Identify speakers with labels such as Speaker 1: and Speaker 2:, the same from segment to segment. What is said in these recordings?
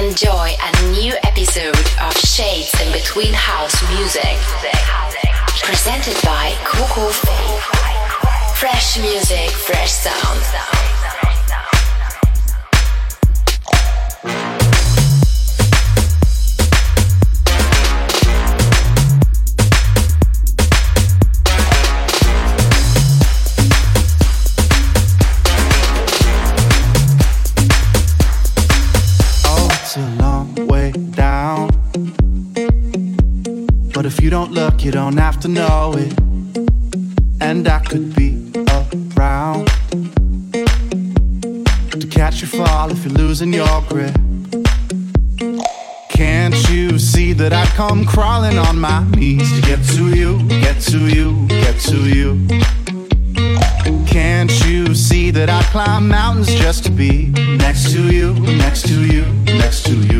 Speaker 1: Enjoy a new episode of Shades in Between House Music. Presented by Coco Fresh music, fresh sound.
Speaker 2: You don't look, you don't have to know it. And I could be around to catch you fall if you're losing your grip. Can't you see that I come crawling on my knees to get to you, get to you, get to you? Can't you see that I climb mountains just to be next to you, next to you, next to you?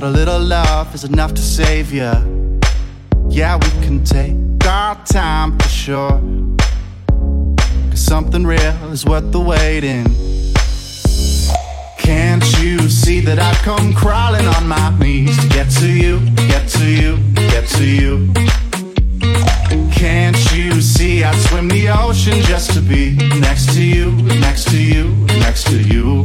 Speaker 2: But a little love is enough to save you. Yeah, we can take our time for sure. Cause something real is worth the waiting. Can't you see that I've come crawling on my knees to get to you, get to you, get to you? Can't you see I'd swim the ocean just to be next to you, next to you, next to you?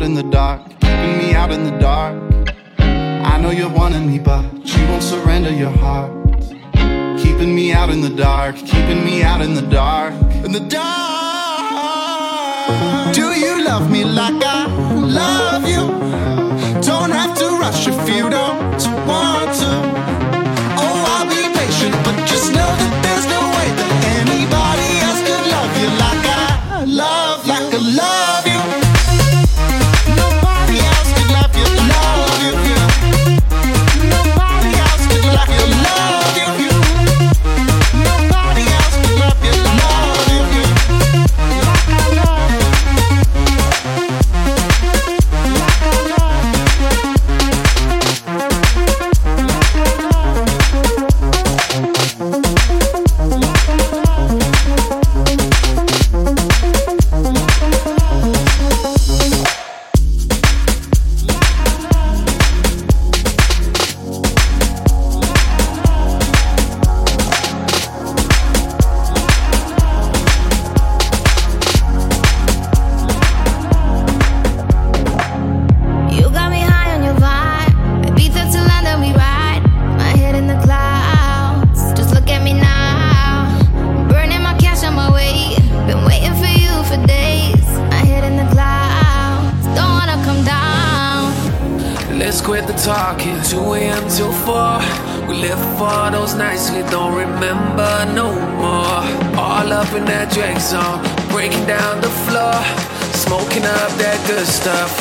Speaker 2: Out in the dark, keeping me out in the dark. I know you're wanting me, but you won't surrender your heart. Keeping me out in the dark, keeping me out in the dark, in the dark. Do you love me like I love you? Don't have to rush if you don't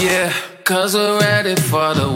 Speaker 3: Yeah, cause we're ready for the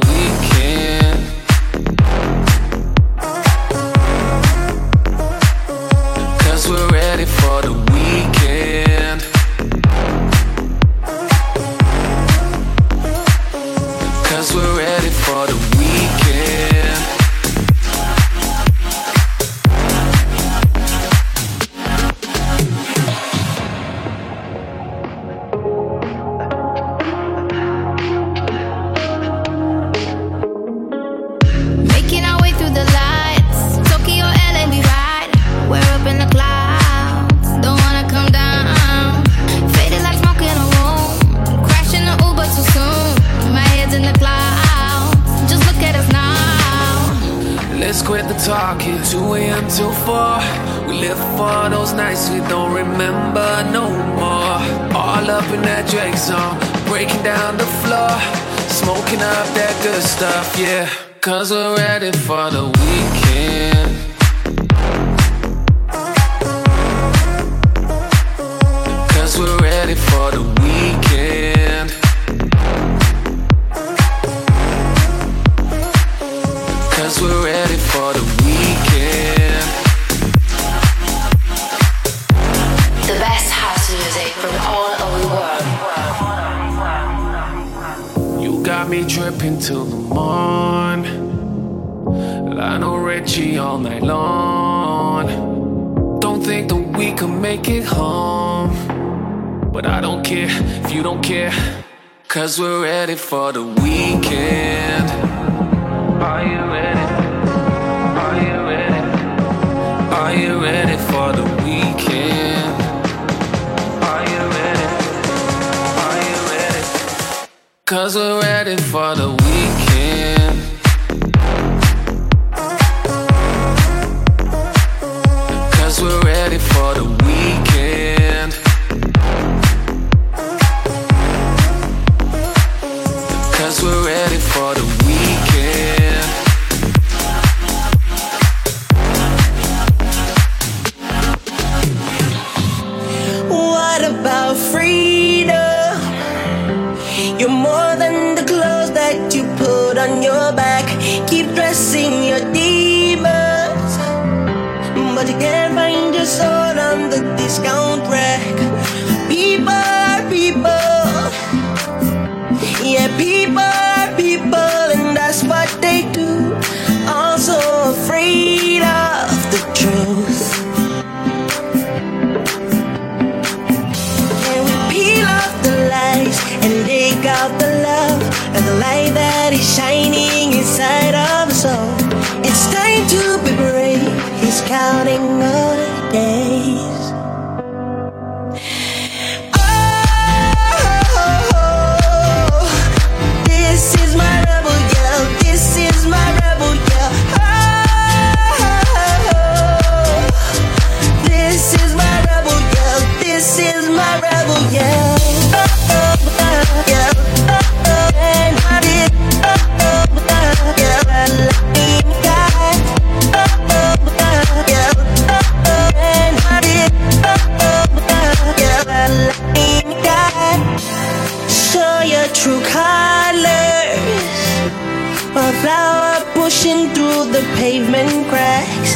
Speaker 4: power pushing through the pavement cracks.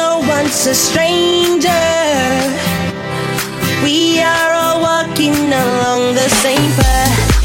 Speaker 4: No one's a stranger. We are all walking along the same path.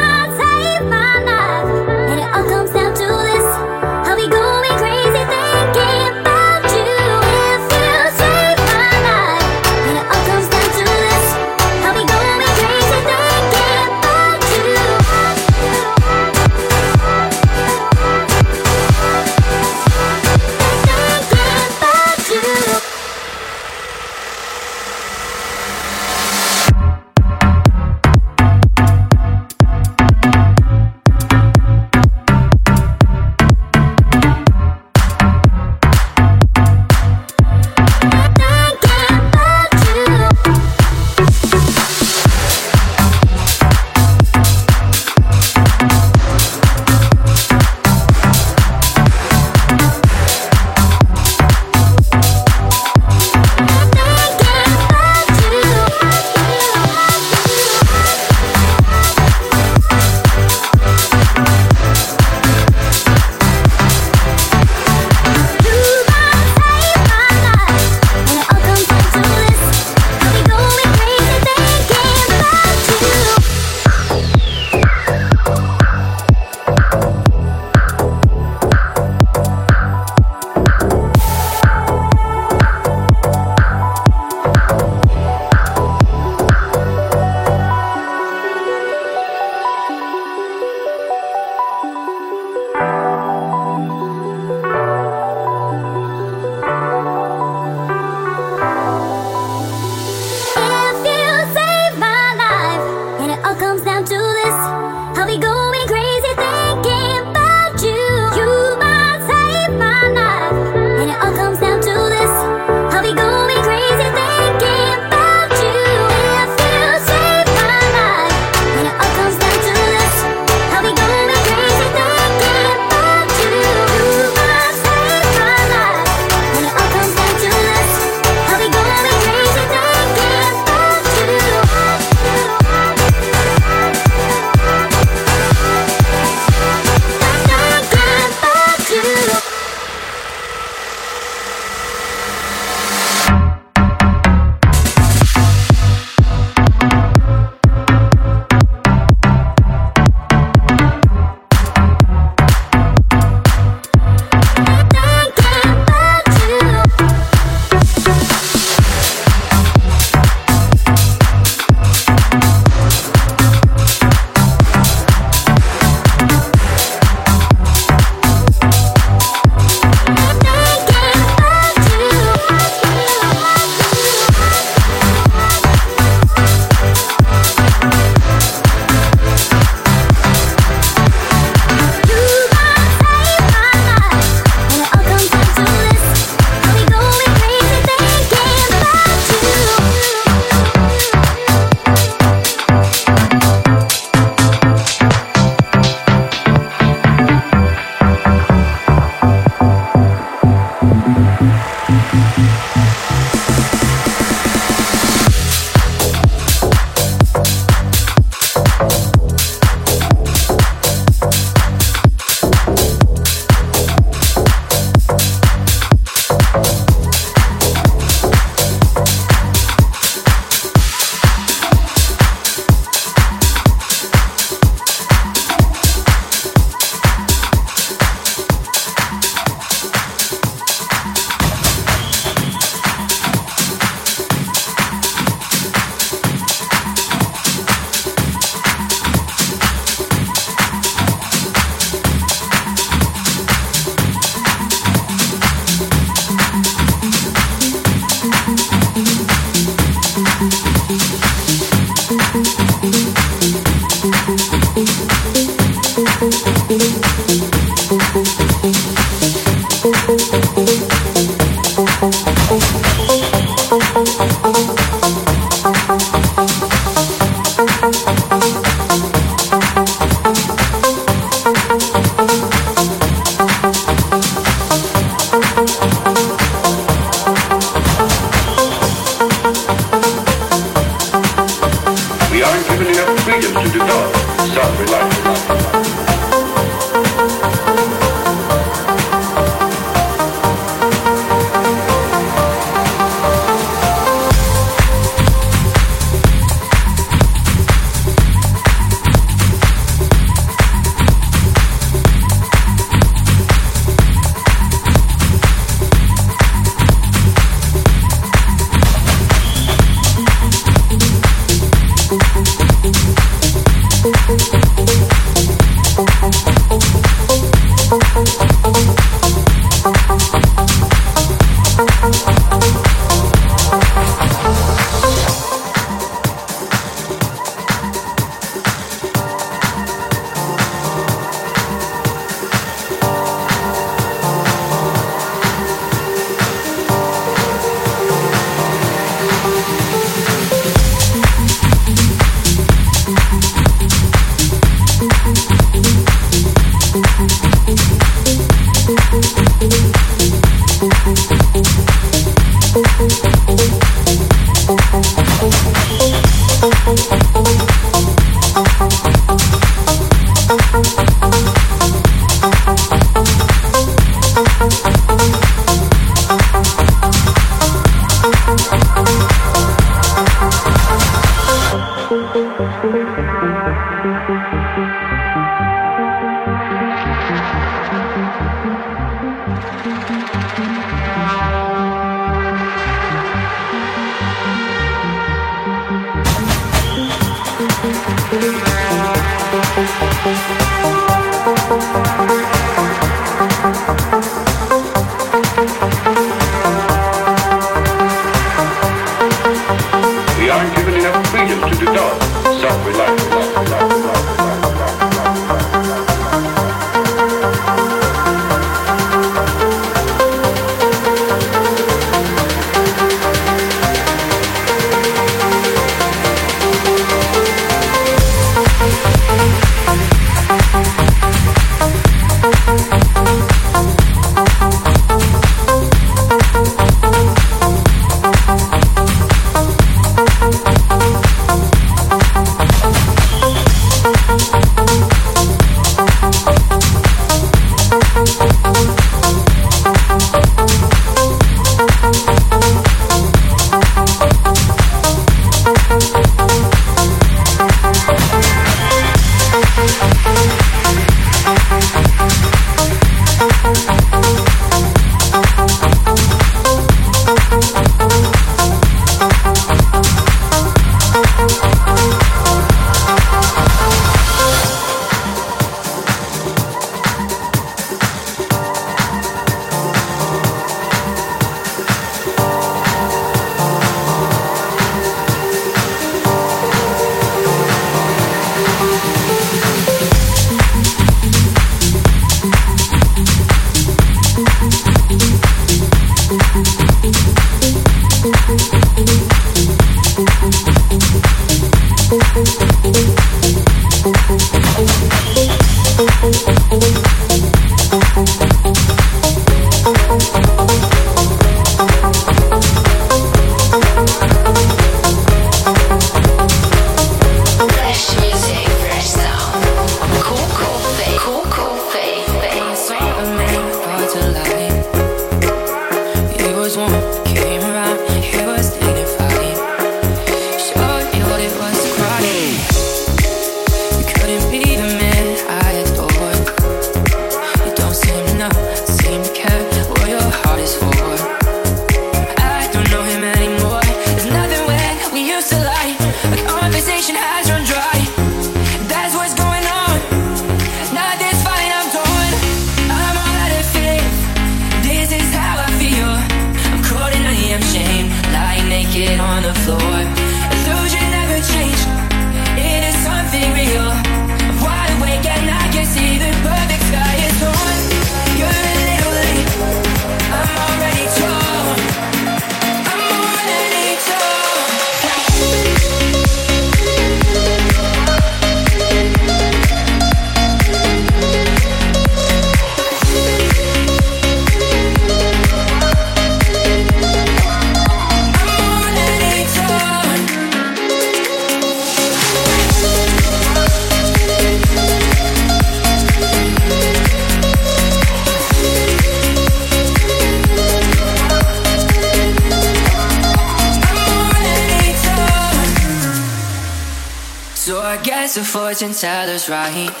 Speaker 5: Fortune teller's right.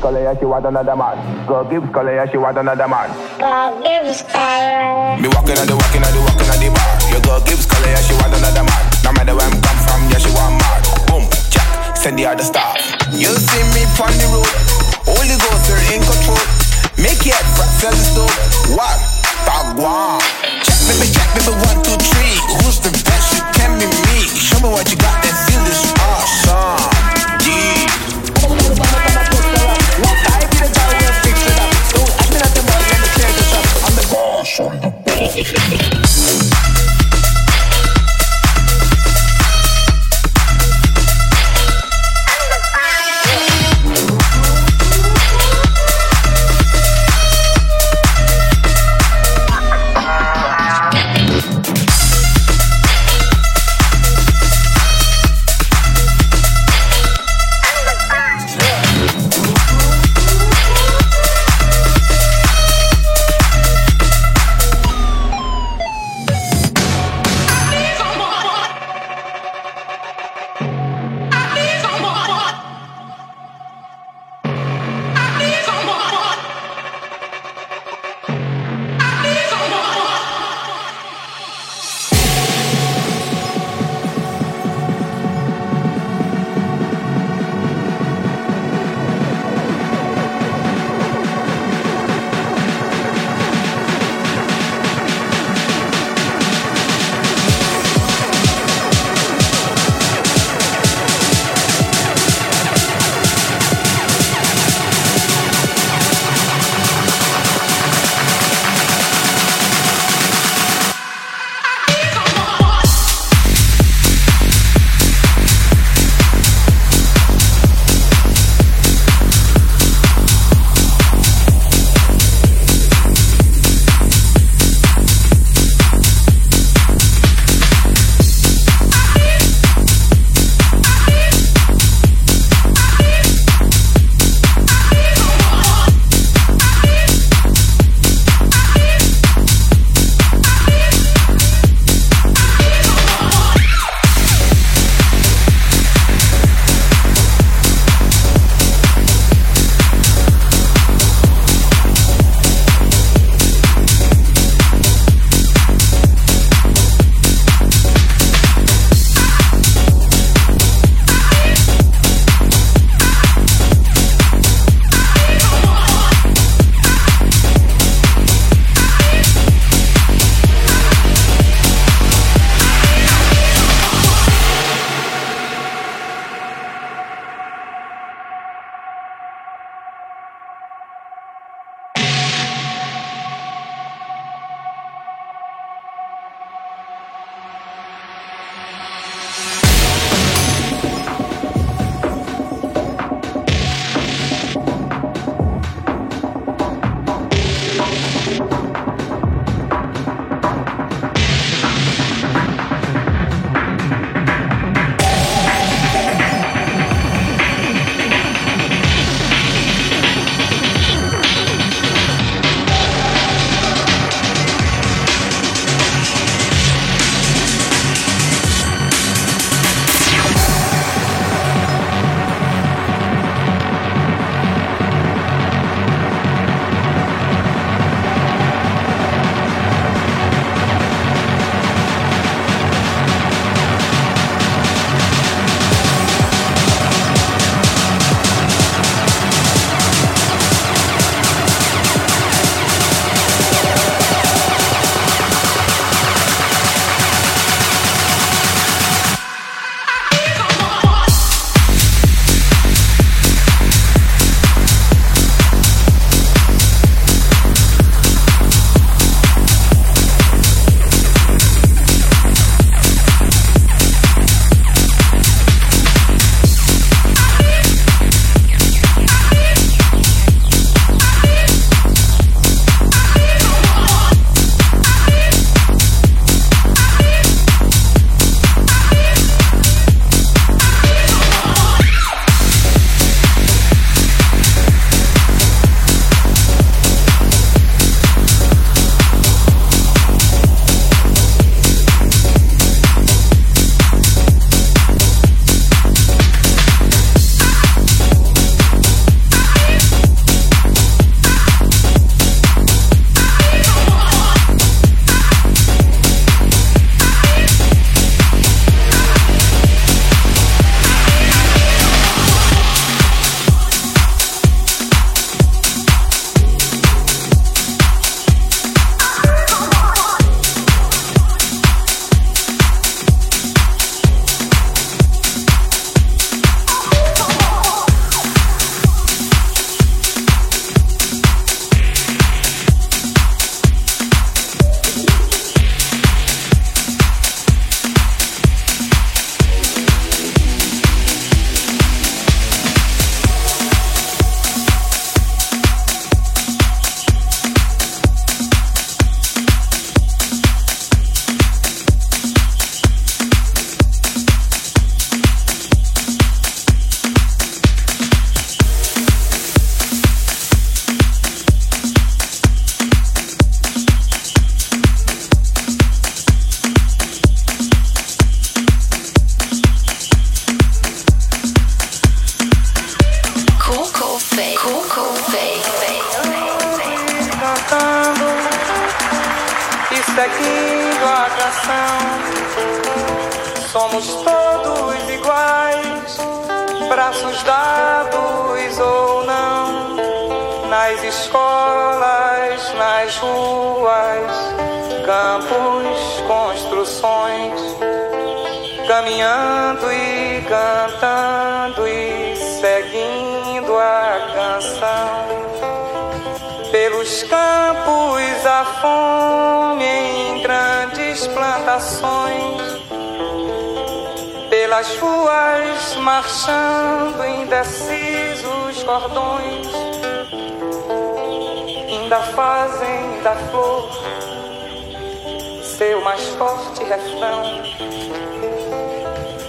Speaker 6: Girl Gibbs Scully, yeah, she want another man. Girl Gibbs Scully, yeah, she want another man. Me walking on the walking on the walking on the bar. Your girl Gibbs Scully, yeah, she want another man. No matter where I'm come from, yeah, she want mad. Boom, check, send the other star. You see me on the road, Holy Ghost, are in control. Make it frat sell the stove. What? Bagua. Check, baby, check, baby, one, two, three. Who's the best? You can be me. Show me what you got and feel this awesome.
Speaker 7: ainda fazem da flor seu mais forte refrão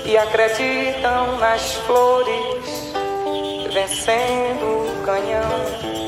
Speaker 7: e acreditam nas flores vencendo o canhão.